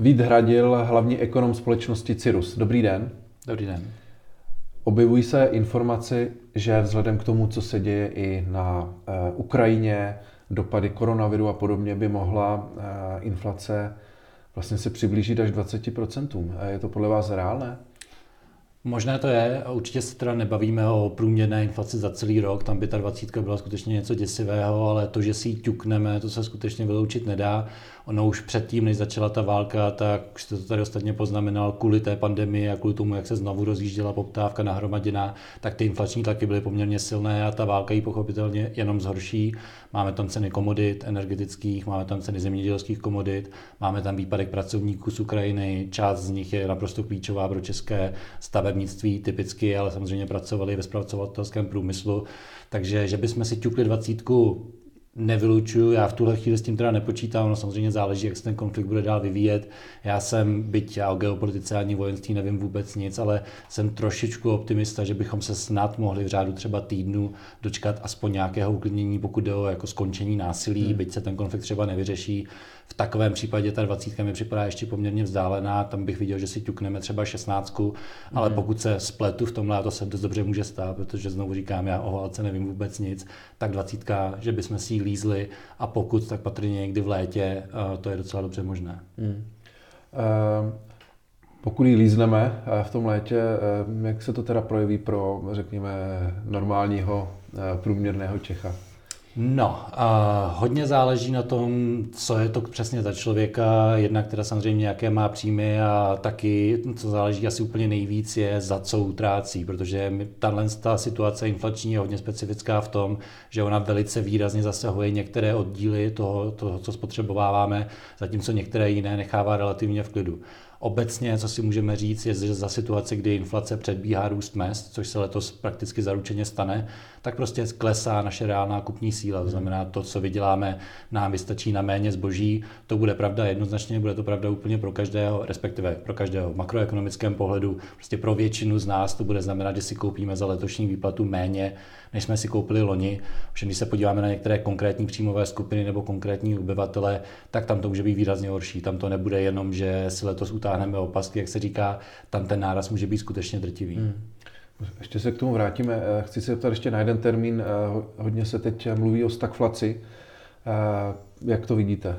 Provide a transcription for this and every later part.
Vít Hradil, hlavní ekonom společnosti Cirrus. Dobrý den. Dobrý den. Objevují se informace, že vzhledem k tomu, co se děje i na uh, Ukrajině, dopady koronaviru a podobně, by mohla uh, inflace vlastně se přiblížit až 20%. Je to podle vás reálné? Možné to je, určitě se teda nebavíme o průměrné inflaci za celý rok, tam by ta 20 byla skutečně něco děsivého, ale to, že si ji ťukneme, to se skutečně vyloučit nedá. Ono už předtím, než začala ta válka, tak už jste to tady ostatně poznamenal, kvůli té pandemii a kvůli tomu, jak se znovu rozjížděla poptávka nahromaděná, tak ty inflační tlaky byly poměrně silné a ta válka ji pochopitelně jenom zhorší. Máme tam ceny komodit energetických, máme tam ceny zemědělských komodit, máme tam výpadek pracovníků z Ukrajiny, část z nich je naprosto klíčová pro české stavebnictví typicky, ale samozřejmě pracovali ve zpracovatelském průmyslu. Takže, že bychom si ťukli dvacítku nevylučuju, já v tuhle chvíli s tím teda nepočítám, no samozřejmě záleží, jak se ten konflikt bude dál vyvíjet. Já jsem, byť já o geopolitice ani vojenství nevím vůbec nic, ale jsem trošičku optimista, že bychom se snad mohli v řádu třeba týdnu dočkat aspoň nějakého uklidnění, pokud jde o jako skončení násilí, hmm. byť se ten konflikt třeba nevyřeší. V takovém případě ta dvacítka mi připadá ještě poměrně vzdálená, tam bych viděl, že si ťukneme třeba šestnáctku, ale hmm. pokud se spletu v tomhle, a to se dost dobře může stát, protože znovu říkám, já o válce nevím vůbec nic, tak dvacítka, že bychom si ji lízli a pokud, tak patrně někdy v létě, to je docela dobře možné. Hmm. Uh... Pokud ji lízneme eh, v tom létě, eh, jak se to teda projeví pro, řekněme, normálního průměrného Čecha? No, a hodně záleží na tom, co je to přesně za člověka, jednak teda samozřejmě jaké má příjmy a taky, co záleží asi úplně nejvíc, je za co utrácí, protože tahle ta situace inflační je hodně specifická v tom, že ona velice výrazně zasahuje některé oddíly toho, toho co spotřebováváme, zatímco některé jiné nechává relativně v klidu. Obecně, co si můžeme říct, je, že za situace, kdy inflace předbíhá růst mest, což se letos prakticky zaručeně stane, tak prostě klesá naše reálná kupní síla. To znamená, to, co vyděláme, nám vystačí na méně zboží. To bude pravda jednoznačně, bude to pravda úplně pro každého, respektive pro každého v makroekonomickém pohledu. Prostě pro většinu z nás to bude znamenat, že si koupíme za letošní výplatu méně, než jsme si koupili loni. Všem, když se podíváme na některé konkrétní příjmové skupiny nebo konkrétní obyvatele, tak tam to může být výrazně horší. Tam to nebude jenom, že si letos utáhneme opasky, jak se říká, tam ten náraz může být skutečně drtivý. Hmm. Ještě se k tomu vrátíme. Eh, chci se zeptat ještě na jeden termín. Eh, hodně se teď mluví o stagflaci. Eh, jak to vidíte?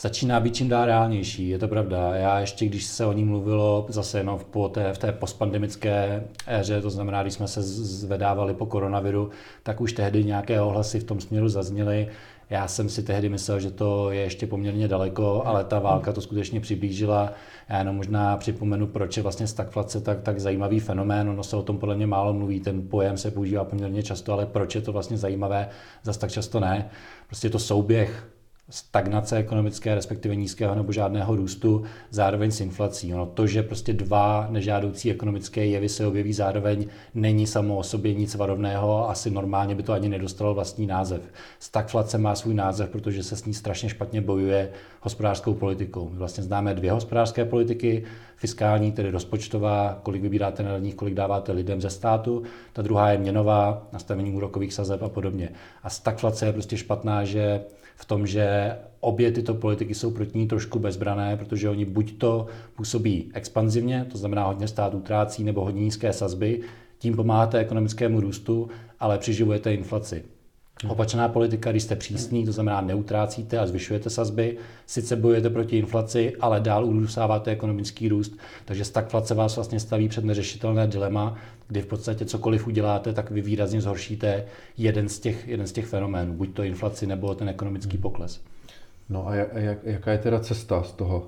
Začíná být čím dál reálnější, je to pravda. Já ještě, když se o ní mluvilo zase jenom v té, v té postpandemické éře, to znamená, když jsme se zvedávali po koronaviru, tak už tehdy nějaké ohlasy v tom směru zazněly. Já jsem si tehdy myslel, že to je ještě poměrně daleko, ale ta válka to skutečně přiblížila. Já jenom možná připomenu, proč je vlastně stagflace tak, tak zajímavý fenomén. Ono se o tom podle mě málo mluví, ten pojem se používá poměrně často, ale proč je to vlastně zajímavé, zase tak často ne. Prostě to souběh stagnace ekonomické, respektive nízkého nebo žádného růstu, zároveň s inflací. Ono to, že prostě dva nežádoucí ekonomické jevy se objeví zároveň, není samo o sobě nic varovného, asi normálně by to ani nedostalo vlastní název. Stagflace má svůj název, protože se s ní strašně špatně bojuje hospodářskou politikou. My vlastně známe dvě hospodářské politiky, fiskální, tedy rozpočtová, kolik vybíráte na daních, kolik dáváte lidem ze státu, ta druhá je měnová, nastavení úrokových sazeb a podobně. A stagflace je prostě špatná, že v tom, že obě tyto politiky jsou proti ní trošku bezbrané, protože oni buď to působí expanzivně, to znamená hodně stát utrácí, nebo hodně nízké sazby, tím pomáháte ekonomickému růstu, ale přiživujete inflaci. Hmm. Opačná politika, když jste přísný, to znamená neutrácíte a zvyšujete sazby, sice bojujete proti inflaci, ale dál udusáváte ekonomický růst, takže stagflace vás vlastně staví před neřešitelné dilema, kdy v podstatě cokoliv uděláte, tak vy výrazně zhoršíte jeden z těch, jeden z těch fenoménů, buď to inflaci nebo ten ekonomický pokles. No a jak, jaká je teda cesta z toho?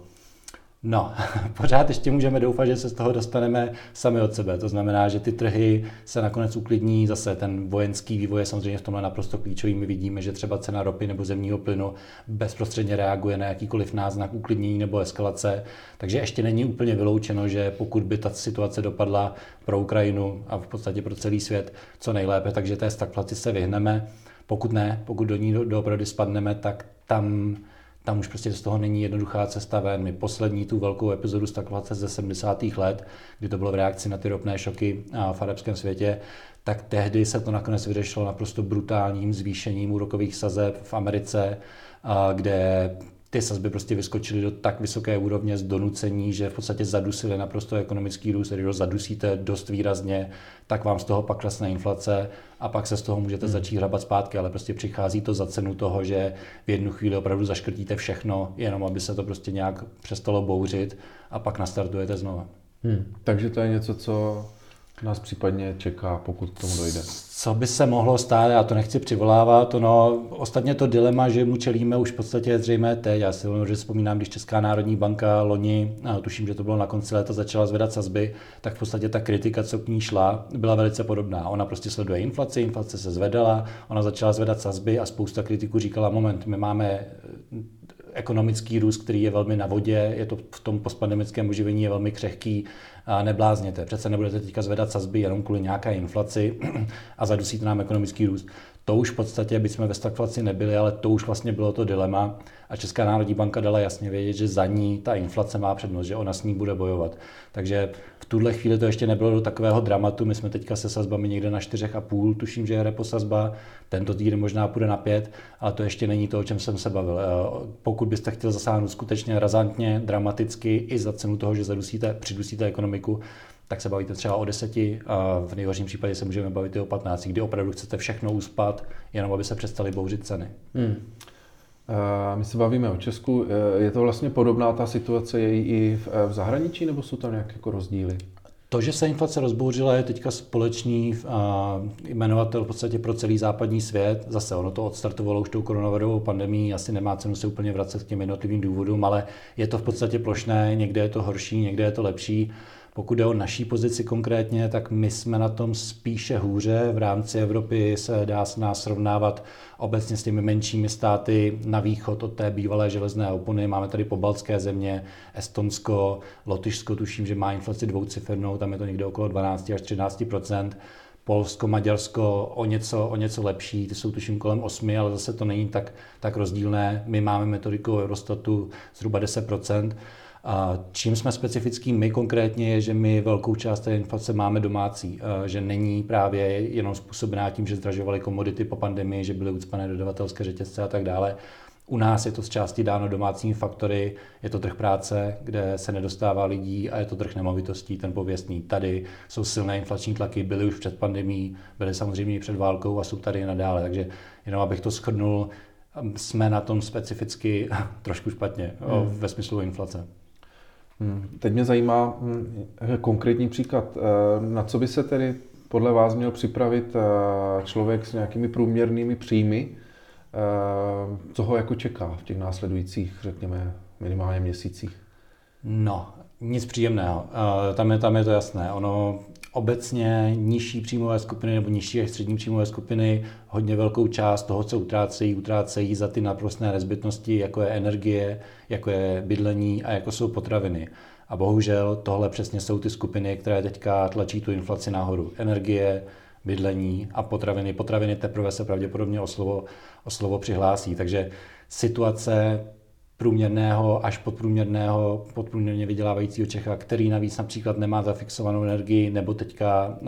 No, pořád ještě můžeme doufat, že se z toho dostaneme sami od sebe. To znamená, že ty trhy se nakonec uklidní. Zase ten vojenský vývoj je samozřejmě v tomhle naprosto klíčový. My vidíme, že třeba cena ropy nebo zemního plynu bezprostředně reaguje na jakýkoliv náznak uklidnění nebo eskalace. Takže ještě není úplně vyloučeno, že pokud by ta situace dopadla pro Ukrajinu a v podstatě pro celý svět co nejlépe, takže té stagflaci se vyhneme. Pokud ne, pokud do ní doopravdy spadneme, tak tam tam už prostě z toho není jednoduchá cesta ven. My poslední tu velkou epizodu stagflace ze 70. let, kdy to bylo v reakci na ty ropné šoky v arabském světě, tak tehdy se to nakonec vyřešilo naprosto brutálním zvýšením úrokových sazeb v Americe, kde ty sazby prostě vyskočily do tak vysoké úrovně z donucení, že v podstatě zadusily naprosto ekonomický růst, když ho zadusíte dost výrazně, tak vám z toho pak klesne inflace a pak se z toho můžete hmm. začít hrabat zpátky, ale prostě přichází to za cenu toho, že v jednu chvíli opravdu zaškrtíte všechno, jenom aby se to prostě nějak přestalo bouřit a pak nastartujete znova. Hmm. Takže to je něco, co nás případně čeká, pokud k tomu dojde? Co by se mohlo stát, já to nechci přivolávat, no, ostatně to dilema, že mu čelíme už v podstatě je zřejmé teď. Já si že vzpomínám, když Česká národní banka loni, a tuším, že to bylo na konci léta, začala zvedat sazby, tak v podstatě ta kritika, co k ní šla, byla velice podobná. Ona prostě sleduje inflaci, inflace se zvedala, ona začala zvedat sazby a spousta kritiků říkala, moment, my máme ekonomický růst, který je velmi na vodě, je to v tom postpandemickém oživení je velmi křehký, a neblázněte. Přece nebudete teďka zvedat sazby jenom kvůli nějaké inflaci a zadusíte nám ekonomický růst. To už v podstatě, bychom ve stagflaci nebyli, ale to už vlastně bylo to dilema a Česká národní banka dala jasně vědět, že za ní ta inflace má přednost, že ona s ní bude bojovat. Takže v tuhle chvíli to ještě nebylo do takového dramatu. My jsme teďka se sazbami někde na 4,5, tuším, že je repo sazba. Tento týden možná půjde na 5, ale to ještě není to, o čem jsem se bavil. Eh, pokud byste chtěl zasáhnout skutečně razantně, dramaticky i za cenu toho, že zadusíte, přidusíte ekonomiku, tak se bavíte třeba o deseti a v nejhorším případě se můžeme bavit i o 15, kdy opravdu chcete všechno uspat, jenom aby se přestaly bouřit ceny. Hmm. My se bavíme o Česku. E, je to vlastně podobná ta situace je i v, e, v zahraničí, nebo jsou tam nějaké jako rozdíly? To, že se inflace rozbouřila, je teďka společný jmenovatel v podstatě pro celý západní svět. Zase ono to odstartovalo už tou koronavirovou pandemí, asi nemá cenu se úplně vracet k těm jednotlivým důvodům, ale je to v podstatě plošné, někde je to horší, někde je to lepší. Pokud jde o naší pozici konkrétně, tak my jsme na tom spíše hůře. V rámci Evropy se dá s nás srovnávat obecně s těmi menšími státy na východ od té bývalé železné opony. Máme tady pobaltské země, Estonsko, Lotyšsko, tuším, že má inflaci dvoucifernou, tam je to někde okolo 12 až 13% Polsko, Maďarsko o něco, o něco lepší, ty jsou tuším kolem 8, ale zase to není tak, tak rozdílné. My máme metodiku Eurostatu zhruba 10 a čím jsme specifický my konkrétně je, že my velkou část té inflace máme domácí, že není právě jenom způsobená tím, že zdražovaly komodity po pandemii, že byly ucpané dodavatelské řetězce a tak dále. U nás je to z části dáno domácími faktory, je to trh práce, kde se nedostává lidí a je to trh nemovitostí, ten pověstný. Tady jsou silné inflační tlaky, byly už před pandemí, byly samozřejmě i před válkou a jsou tady i nadále. Takže jenom abych to shrnul, jsme na tom specificky trošku špatně hmm. ve smyslu inflace. Hmm. Teď mě zajímá hmm, konkrétní příklad. Eh, na co by se tedy podle vás měl připravit eh, člověk s nějakými průměrnými příjmy? Eh, co ho jako čeká v těch následujících, řekněme, minimálně měsících? No, nic příjemného. Tam je, tam je to jasné. Ono obecně nižší příjmové skupiny nebo nižší až střední příjmové skupiny hodně velkou část toho, co utrácejí, utrácejí za ty naprostné nezbytnosti, jako je energie, jako je bydlení a jako jsou potraviny. A bohužel tohle přesně jsou ty skupiny, které teďka tlačí tu inflaci nahoru. Energie, bydlení a potraviny. Potraviny teprve se pravděpodobně o slovo, o slovo přihlásí. Takže situace průměrného až podprůměrného, podprůměrně vydělávajícího Čecha, který navíc například nemá zafixovanou energii, nebo teďka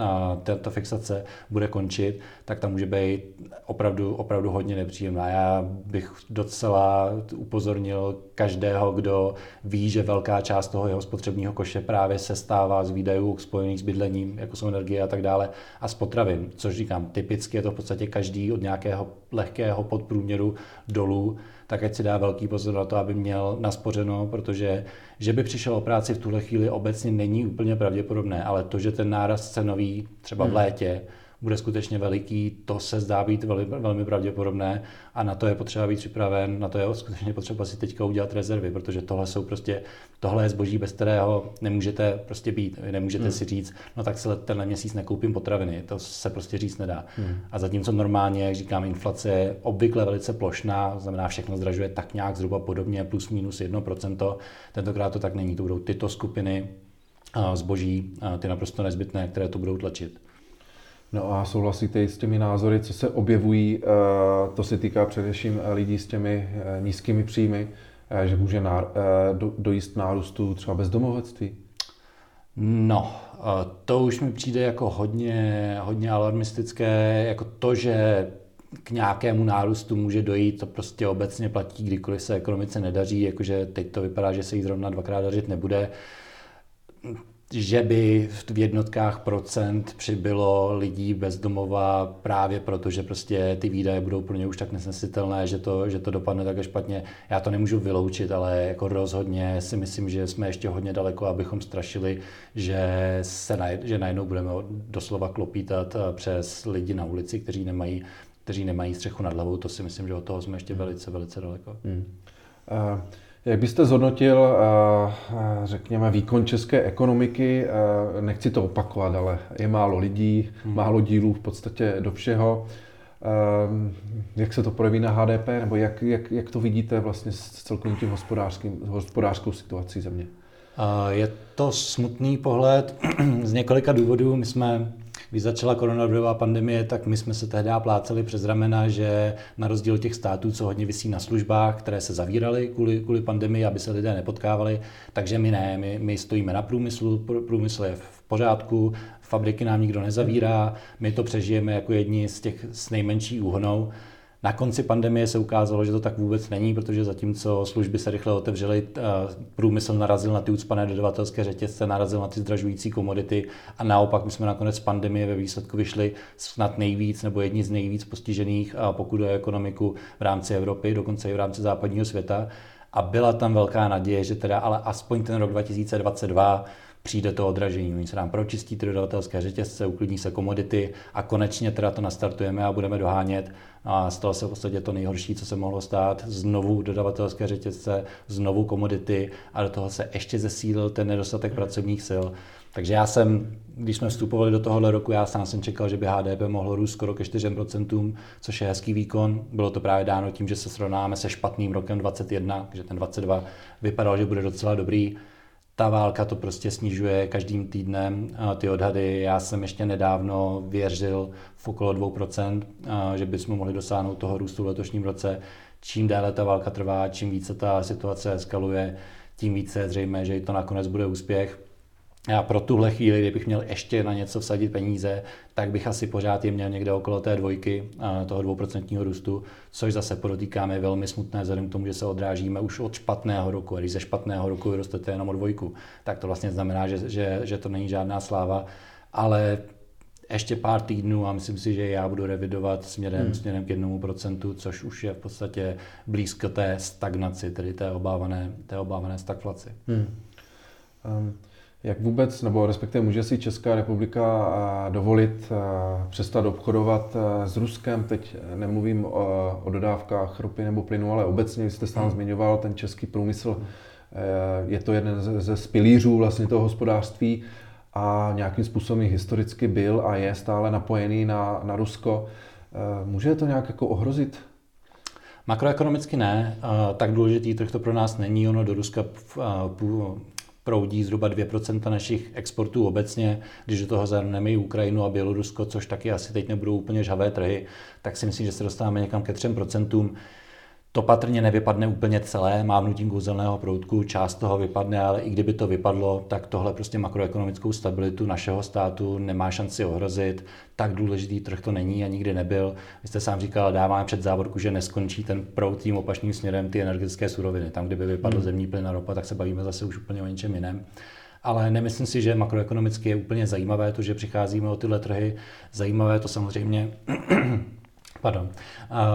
ta fixace bude končit, tak tam může být opravdu, opravdu hodně nepříjemná. Já bych docela upozornil každého, kdo ví, že velká část toho jeho spotřebního koše právě se stává z výdajů spojených s bydlením, jako jsou energie a tak dále, a z potravin, což říkám, typicky je to v podstatě každý od nějakého lehkého podprůměru dolů, tak ať si dá velký pozor na to, aby měl naspořeno, protože že by přišel o práci v tuhle chvíli obecně není úplně pravděpodobné, ale to, že ten náraz cenový třeba v hmm. Bude skutečně veliký, to se zdá být velmi, velmi pravděpodobné a na to je potřeba být připraven, na to je skutečně potřeba si teďka udělat rezervy, protože tohle jsou prostě, tohle je zboží, bez kterého nemůžete prostě být, nemůžete hmm. si říct, no tak se tenhle měsíc nekoupím potraviny, to se prostě říct nedá. Hmm. A zatímco normálně, jak říkám, inflace je obvykle velice plošná, znamená všechno zdražuje tak nějak zhruba podobně, plus minus 1%, tentokrát to tak není, to budou tyto skupiny zboží, ty naprosto nezbytné, které to budou tlačit. No a souhlasíte i s těmi názory, co se objevují, eh, to se týká především lidí s těmi eh, nízkými příjmy, eh, že může dojít nárůstu třeba bezdomovectví? No, to už mi přijde jako hodně, hodně alarmistické, jako to, že k nějakému nárůstu může dojít, to prostě obecně platí, kdykoliv se ekonomice nedaří, jakože teď to vypadá, že se jí zrovna dvakrát dařit nebude že by v jednotkách procent přibylo lidí bez domova právě proto, že prostě ty výdaje budou pro ně už tak nesnesitelné, že to, že to dopadne tak špatně. Já to nemůžu vyloučit, ale jako rozhodně si myslím, že jsme ještě hodně daleko, abychom strašili, že, se naj, že najednou budeme doslova klopítat eh, přes lidi na ulici, kteří nemají, kteří nemají střechu nad hlavou. To si myslím, že od toho jsme ještě velice, velice daleko. Hmm. Uh... Jak byste zhodnotil, eh, eh, řekněme, výkon české ekonomiky? Eh, nechci to opakovat, ale je málo lidí, hmm. málo dílů v podstatě do všeho. Jak se to projeví na HDP, nebo jak, jak, jak to vidíte vlastně s celkovým tím hospodářským, hospodářskou situací země? Je to smutný pohled z několika důvodů. My jsme když začala koronavirová pandemie, tak my jsme se tehdy pláceli přes ramena, že na rozdíl těch států, co hodně vysí na službách, které se zavíraly kvůli, kvůli pandemii, aby se lidé nepotkávali, takže my ne, my, my stojíme na průmyslu, průmysl je v pořádku, fabriky nám nikdo nezavírá, my to přežijeme jako jedni z těch s nejmenší úhnou. Na konci pandemie se ukázalo, že to tak vůbec není, protože zatímco služby se rychle otevřely, eh, průmysl narazil na ty ucpané dodavatelské řetězce, narazil na ty zdražující komodity a naopak my jsme nakonec pandemie ve výsledku vyšli snad nejvíc nebo jedni z nejvíc postižených, pokud je ekonomiku v rámci Evropy, dokonce i v rámci západního světa. A byla tam velká naděje, že teda ale aspoň ten rok 2022 přijde to odražení. Oni se nám pročistí ty dodavatelské řetězce, uklidní se komodity a konečně teda to nastartujeme a budeme dohánět. A stalo se v podstatě to nejhorší, co se mohlo stát. Znovu dodavatelské řetězce, znovu komodity a do toho se ještě zesílil ten nedostatek pracovních sil. Takže já jsem, když jsme vstupovali do tohohle roku, já sám jsem čekal, že by HDP mohlo růst skoro ke 4%, což je hezký výkon. Bylo to právě dáno tím, že se srovnáme se špatným rokem 21, že ten 22 vypadal, že bude docela dobrý ta válka to prostě snižuje každým týdnem ty odhady. Já jsem ještě nedávno věřil v okolo 2%, že bychom mohli dosáhnout toho růstu v letošním roce. Čím déle ta válka trvá, čím více ta situace eskaluje, tím více je zřejmé, že to nakonec bude úspěch. Já pro tuhle chvíli, kdybych měl ještě na něco vsadit peníze, tak bych asi pořád je měl někde okolo té dvojky, toho dvouprocentního růstu, což zase podotýkáme je velmi smutné vzhledem k tomu, že se odrážíme už od špatného roku. A když ze špatného roku vyrostete jenom o dvojku, tak to vlastně znamená, že, že, že to není žádná sláva. Ale ještě pár týdnů a myslím si, že já budu revidovat směrem, hmm. směrem k jednomu procentu, což už je v podstatě blízko té stagnaci, tedy té obávané, té obávané stagflaci. Hmm. Um. Jak vůbec, nebo respektive může si Česká republika dovolit přestat obchodovat s Ruskem? Teď nemluvím o, dodávkách ropy nebo plynu, ale obecně, vy jste sám hmm. zmiňoval, ten český průmysl je to jeden ze, ze pilířů vlastně toho hospodářství a nějakým způsobem historicky byl a je stále napojený na, na Rusko. Může to nějak jako ohrozit Makroekonomicky ne, tak důležitý trh to pro nás není. Ono do Ruska proudí zhruba 2% našich exportů obecně. Když do toho zahrneme i Ukrajinu a Bělorusko, což taky asi teď nebudou úplně žhavé trhy, tak si myslím, že se dostáváme někam ke 3%. To patrně nevypadne úplně celé mávnutím kouzelného proutku, část toho vypadne, ale i kdyby to vypadlo, tak tohle prostě makroekonomickou stabilitu našeho státu nemá šanci ohrozit. Tak důležitý trh to není a nikdy nebyl. Vy jste sám říkal, dáváme před závorku, že neskončí ten prout tím opačným směrem ty energetické suroviny. Tam, kdyby vypadl hmm. zemní plyn a ropa, tak se bavíme zase už úplně o něčem jiném ale nemyslím si, že makroekonomicky je úplně zajímavé to, že přicházíme o tyhle trhy. Zajímavé to samozřejmě Pardon.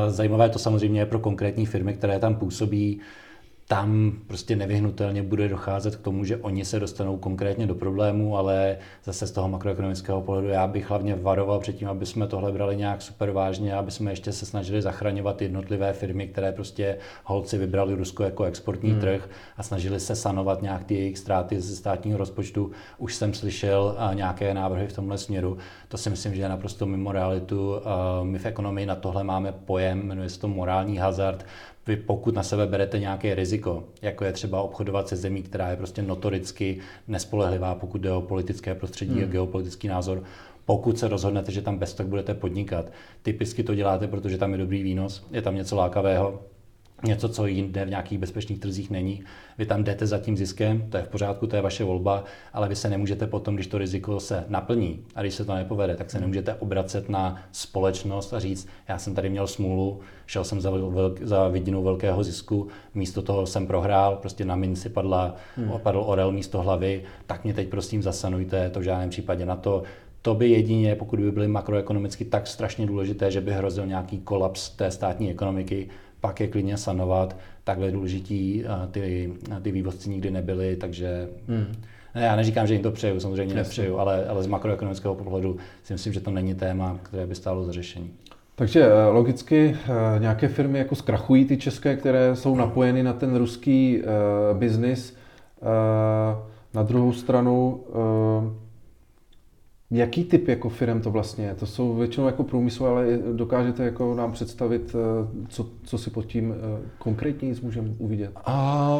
Zajímavé to samozřejmě je pro konkrétní firmy, které tam působí tam prostě nevyhnutelně bude docházet k tomu, že oni se dostanou konkrétně do problému, ale zase z toho makroekonomického pohledu já bych hlavně varoval před tím, aby jsme tohle brali nějak super vážně, aby jsme ještě se snažili zachraňovat jednotlivé firmy, které prostě holci vybrali Rusko jako exportní hmm. trh a snažili se sanovat nějak ty jejich ztráty ze státního rozpočtu. Už jsem slyšel nějaké návrhy v tomhle směru. To si myslím, že je naprosto mimo realitu. My v ekonomii na tohle máme pojem, jmenuje se to morální hazard vy pokud na sebe berete nějaké riziko, jako je třeba obchodovat se zemí, která je prostě notoricky nespolehlivá, pokud jde o politické prostředí hmm. a geopolitický názor, pokud se rozhodnete, že tam bez tak budete podnikat. Typicky to děláte, protože tam je dobrý výnos, je tam něco lákavého, něco, co jinde v nějakých bezpečných trzích není. Vy tam jdete za tím ziskem, to je v pořádku, to je vaše volba, ale vy se nemůžete potom, když to riziko se naplní a když se to nepovede, tak se nemůžete obracet na společnost a říct, já jsem tady měl smůlu, šel jsem za, velk, za vidinou velkého zisku, místo toho jsem prohrál, prostě na minci padla, hmm. padl orel místo hlavy, tak mě teď prosím zasanujte, to v žádném případě na to, to by jedině, pokud by byly makroekonomicky tak strašně důležité, že by hrozil nějaký kolaps té státní ekonomiky, pak je klidně sanovat. Takhle důležití ty, ty vývozci nikdy nebyli, takže hmm. ne, já neříkám, že jim to přeju, samozřejmě Jasně. nepřeju, ale, ale z makroekonomického pohledu si myslím, že to není téma, které by stálo za řešení. Takže eh, logicky eh, nějaké firmy jako zkrachují ty české, které jsou napojeny na ten ruský uh, biznis. Uh, na druhou stranu uh, Jaký typ jako firm to vlastně je? To jsou většinou jako průmysl, ale dokážete jako nám představit, eh, co, co si pod tím eh, konkrétní můžeme uvidět? A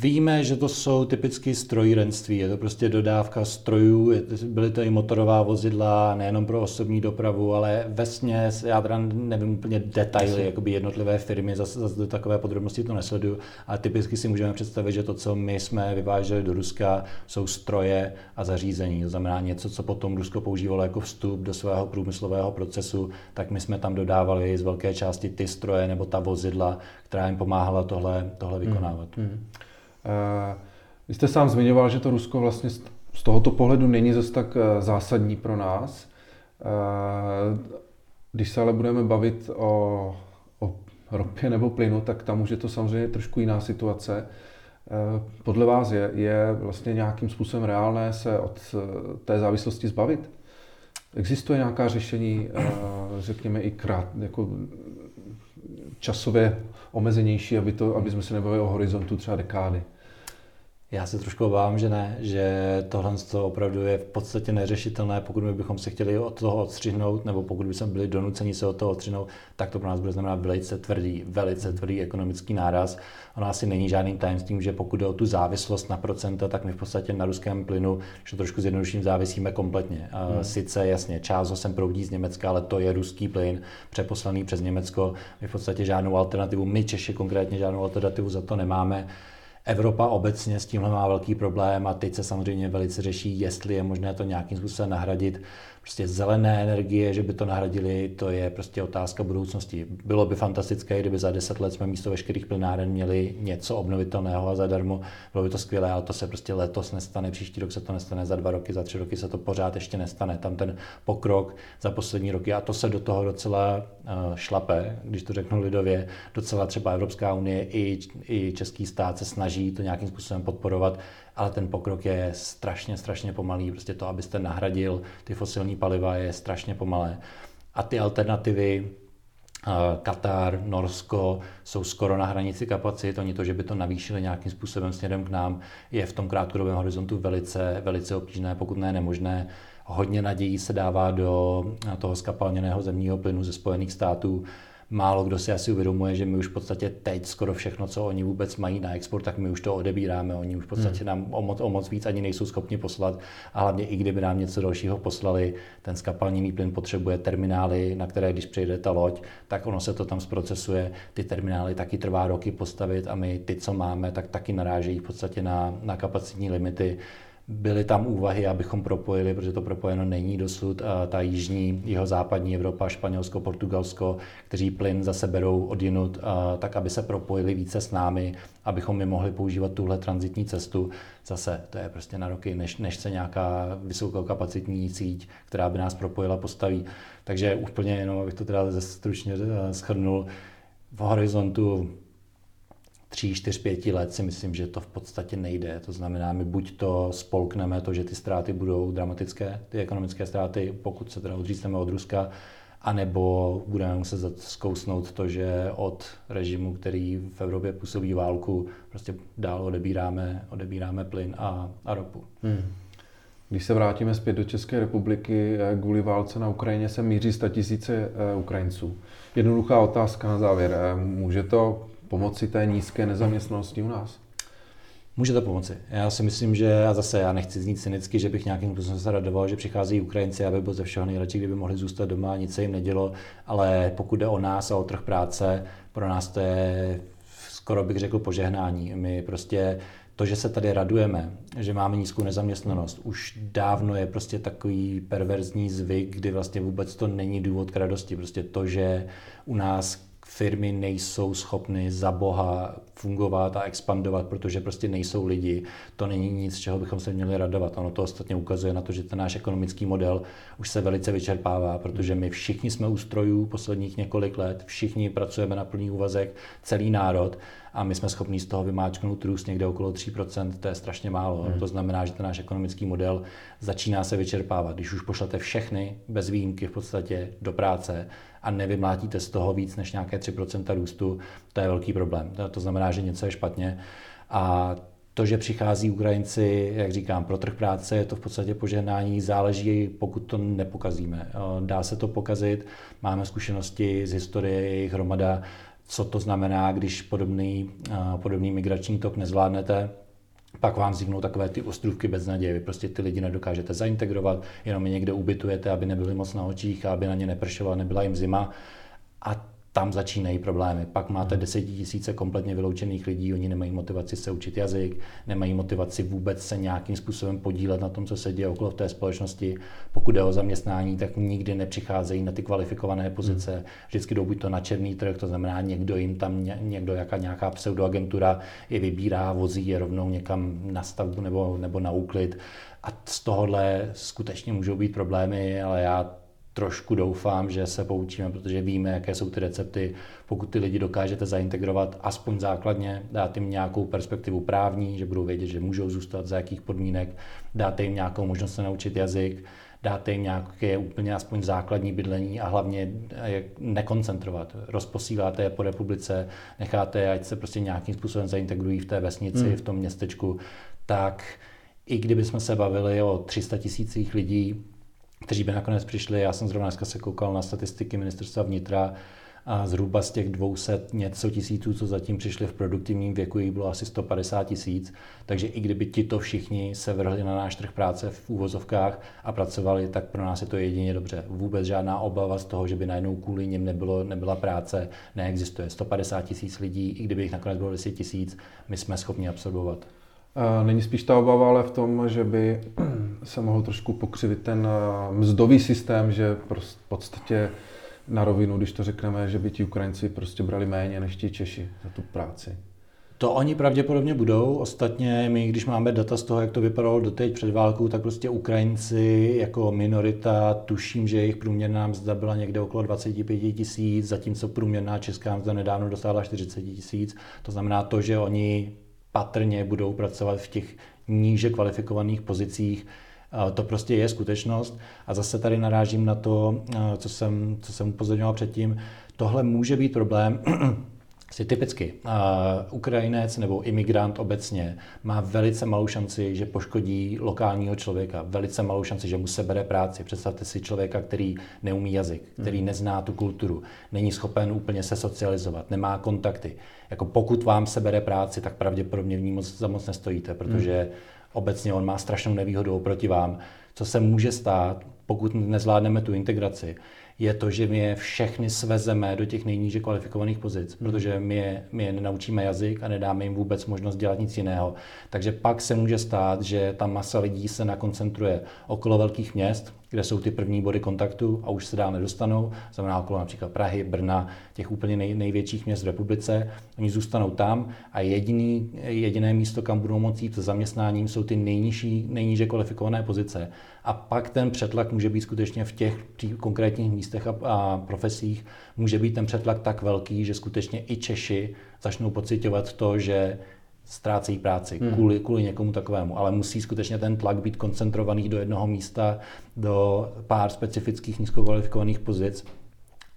víme, že to jsou typicky strojírenství. Je to prostě dodávka strojů, byly to i motorová vozidla, nejenom pro osobní dopravu, ale vesně, já teda nevím úplně detaily, jakoby jednotlivé firmy, zase, zase do takové podrobnosti to nesleduju, ale typicky si můžeme představit, že to, co my jsme vyváželi do Ruska, jsou stroje a zařízení. To znamená něco, co potom Rusko používalo jako vstup do svého průmyslového procesu, tak my jsme tam dodávali z velké části ty stroje nebo ta vozidla, která jim pomáhala tohle, tohle hmm. vykonávat. Mm, mm. Uh, vy jste sám zmiňoval, že to Rusko vlastně z tohoto pohledu není zase tak eh, zásadní pro nás. Uh, když se ale budeme bavit o, o ropě nebo plynu, tak tam už je to samozřejmě trošku jiná situace. Eh, podle vás je, je vlastně nějakým způsobem reálné se od eh, té závislosti zbavit? Existuje nějaká řešení, eh, řekněme, i krát, jako časově omezenější, aby, to, aby jsme se nebavili o horizontu třeba dekády? Já se trošku obávám, že ne, že tohle opravdu je v podstatě neřešitelné, pokud my bychom se chtěli od toho odstřihnout, nebo pokud bychom byli donuceni se od toho odstřihnout, tak to pro nás bude znamenat velice tvrdý, velice tvrdý ekonomický náraz. Ono asi není žádným tajemstvím, že pokud jde o tu závislost na procenta, tak my v podstatě na ruském plynu, že trošku zjednoduším, závisíme kompletně. Hmm. Sice jasně, část ho sem proudí z Německa, ale to je ruský plyn, přeposlaný přes Německo. My v podstatě žádnou alternativu, my Češi konkrétně žádnou alternativu za to nemáme. Evropa obecně s tímhle má velký problém a teď se samozřejmě velice řeší, jestli je možné to nějakým způsobem nahradit prostě zelené energie, že by to nahradili, to je prostě otázka budoucnosti. Bylo by fantastické, kdyby za deset let jsme místo veškerých plynáren měli něco obnovitelného a zadarmo. Bylo by to skvělé, ale to se prostě letos nestane, příští rok se to nestane, za dva roky, za tři roky se to pořád ještě nestane. Tam ten pokrok za poslední roky a to se do toho docela uh, šlape, když to řeknu lidově, docela třeba Evropská unie i, i český stát se snaží to nějakým způsobem podporovat ale ten pokrok je strašně, strašně pomalý. Prostě to, abyste nahradil ty fosilní paliva, je strašně pomalé. A ty alternativy, eh, Katar, Norsko jsou skoro na hranici kapacit. Oni to, že by to navýšili nějakým způsobem směrem k nám, je v tom krátkodobém horizontu velice, velice obtížné, pokud ne nemožné. Hodně nadějí se dává do toho skapalněného zemního plynu ze Spojených států málo kdo si asi uvědomuje, že my už v podstatě teď skoro všechno, co oni vůbec mají na export, tak my už to odebíráme. Oni už v podstatě hmm. nám o moc, o moc víc ani nejsou schopni poslat. A hlavně i kdyby nám něco dalšího poslali, ten skapalněný plyn potřebuje terminály, na které když přijde ta loď, tak ono se to tam zprocesuje. Ty terminály taky trvá roky postavit a my ty, co máme, tak taky narážejí v podstatě na, na kapacitní limity. Byly tam úvahy, abychom propojili, protože to propojeno není dosud, ta jižní, jeho západní Evropa, Španělsko, Portugalsko, kteří plyn zase berou odinut, tak aby se propojili více s námi, abychom my mohli používat tuhle transitní cestu. Zase to je prostě na roky, než, než se nějaká vysokokapacitní síť, která by nás propojila, postaví. Takže úplně jenom, abych to teda stručně eh, schrnul, v horizontu 3, 4, 5 let si myslím, že to v podstatě nejde. To znamená, my buď to spolkneme to, že ty ztráty budou dramatické, ty ekonomické ztráty, pokud se teda odřízneme od Ruska, anebo budeme muset zkousnout to, že od režimu, který v Evropě působí válku, prostě dál odebíráme, odebíráme plyn a, a ropu. Hmm. Když se vrátíme zpět do České republiky, eh, kvůli válce na Ukrajině se míří tisíce eh, Ukrajinců. Jednoduchá otázka na závěr. Eh, může to pomoci té nízké nezaměstnanosti u nás? Může to pomoci. Já si myslím, že a zase já nechci znít cynicky, že bych nějakým způsobem se radoval, že přichází Ukrajinci, aby byl ze všeho nejradši, kdyby mohli zůstat doma, nic se jim nedělo, ale pokud jde o nás a o trh práce, pro nás to je skoro bych řekl požehnání. My prostě to, že se tady radujeme, že máme nízkou nezaměstnanost, už dávno je prostě takový perverzní zvyk, kdy vlastně vůbec to není důvod k radosti. Prostě to, že u nás firmy nejsou schopny za boha fungovat a expandovat, protože prostě nejsou lidi. To není nic, z čeho bychom se měli radovat. Ono to ostatně ukazuje na to, že ten náš ekonomický model už se velice vyčerpává, protože my všichni jsme u strojů posledních několik let, všichni pracujeme na plný úvazek, celý národ a my jsme schopni z toho vymáčknout růst někde okolo 3%, to je strašně málo. Hmm. To znamená, že ten náš ekonomický model začíná se vyčerpávat. Když už pošlete všechny bez výjimky v podstatě do práce a nevymlátíte z toho víc než nějaké 3% růstu, to je velký problém. To znamená, že něco je špatně. A to, že přichází Ukrajinci, jak říkám, pro trh práce, je to v podstatě požehnání, záleží, pokud to nepokazíme. Dá se to pokazit, máme zkušenosti z historie, jejich hromada, co to znamená, když podobný, podobný migrační tok nezvládnete, pak vám vzniknou takové ty ostrůvky bez naděje. Vy prostě ty lidi nedokážete zaintegrovat, jenom je někde ubytujete, aby nebyli moc na očích a aby na ně nepršelo, nebyla jim zima. A tam začínají problémy. Pak máte desetitisíce kompletně vyloučených lidí, oni nemají motivaci se učit jazyk, nemají motivaci vůbec se nějakým způsobem podílet na tom, co se děje okolo v té společnosti. Pokud jde o zaměstnání, tak nikdy nepřicházejí na ty kvalifikované pozice. Hmm. Vždycky jdou buď to na černý trh, to znamená někdo jim tam, někdo, jaká nějaká pseudoagentura je vybírá, vozí je rovnou někam na stavbu nebo, nebo na úklid. A z tohohle skutečně můžou být problémy, ale já trošku doufám, že se poučíme, protože víme, jaké jsou ty recepty. Pokud ty lidi dokážete zaintegrovat aspoň základně, dát jim nějakou perspektivu právní, že budou vědět, že můžou zůstat za jakých podmínek, dáte jim nějakou možnost se naučit jazyk, dáte jim nějaké úplně aspoň základní bydlení a hlavně nekoncentrovat. Rozposíláte je po republice, necháte je, ať se prostě nějakým způsobem zaintegrují v té vesnici, hmm. v tom městečku, tak i kdyby jsme se bavili o 300 tisících lidí, kteří by nakonec přišli. Já jsem zrovna dneska se koukal na statistiky ministerstva vnitra a zhruba z těch 200 něco tisíců, co zatím přišli v produktivním věku, jich bylo asi 150 tisíc. Takže i kdyby ti to všichni se vrhli na náš trh práce v úvozovkách a pracovali, tak pro nás je to jedině dobře. Vůbec žádná obava z toho, že by najednou kvůli nim nebylo, nebyla práce, neexistuje. 150 tisíc lidí, i kdyby jich nakonec bylo 10 tisíc, my jsme schopni absorbovat. Není spíš ta obava ale v tom, že by se mohl trošku pokřivit ten mzdový systém, že v podstatě na rovinu, když to řekneme, že by ti Ukrajinci prostě brali méně než ti Češi za tu práci. To oni pravděpodobně budou. Ostatně my, když máme data z toho, jak to vypadalo doteď před válkou, tak prostě Ukrajinci jako minorita, tuším, že jejich průměrná mzda byla někde okolo 25 tisíc, zatímco průměrná česká mzda nedávno dosáhla 40 tisíc. To znamená to, že oni patrně budou pracovat v těch níže kvalifikovaných pozicích. To prostě je skutečnost. A zase tady narážím na to, co jsem, co jsem upozorňoval předtím. Tohle může být problém, si typicky uh, Ukrajinec nebo imigrant obecně má velice malou šanci, že poškodí lokálního člověka, velice malou šanci, že mu sebere práci. Představte si člověka, který neumí jazyk, který hmm. nezná tu kulturu, není schopen úplně se socializovat, nemá kontakty. Jako pokud vám sebere práci, tak pravděpodobně v ní moc, za moc nestojíte, protože hmm. obecně on má strašnou nevýhodu oproti vám. Co se může stát, pokud nezvládneme tu integraci, je to, že my je všechny svezeme do těch nejníže kvalifikovaných pozic, protože my je, my je nenaučíme jazyk a nedáme jim vůbec možnost dělat nic jiného. Takže pak se může stát, že ta masa lidí se nakoncentruje okolo velkých měst, kde jsou ty první body kontaktu a už se dál nedostanou, znamená okolo například Prahy, Brna, těch úplně nej, největších měst v republice. Oni zůstanou tam a jediný, jediné místo, kam budou moci jít zaměstnáním, jsou ty nejnižší, nejníže kvalifikované pozice. A pak ten přetlak může být skutečně v těch konkrétních místech a, a profesích, může být ten přetlak tak velký, že skutečně i Češi začnou pocitovat to, že ztrácejí práci hmm. kvůli, kvůli někomu takovému, ale musí skutečně ten tlak být koncentrovaný do jednoho místa, do pár specifických nízkokvalifikovaných pozic,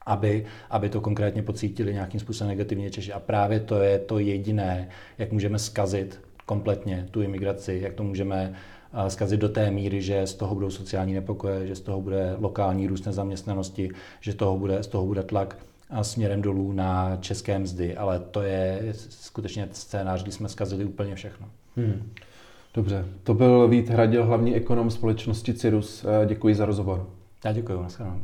aby, aby to konkrétně pocítili nějakým způsobem negativně Češi. A právě to je to jediné, jak můžeme skazit kompletně tu imigraci, jak to můžeme zkazit do té míry, že z toho budou sociální nepokoje, že z toho bude lokální růst nezaměstnanosti, že toho bude, z toho bude tlak směrem dolů na české mzdy, ale to je skutečně scénář, kdy jsme zkazili úplně všechno. Hmm. Dobře, to byl Vít Hradil, hlavní ekonom společnosti Cirrus. Děkuji za rozhovor. Já děkuji, nashledanou.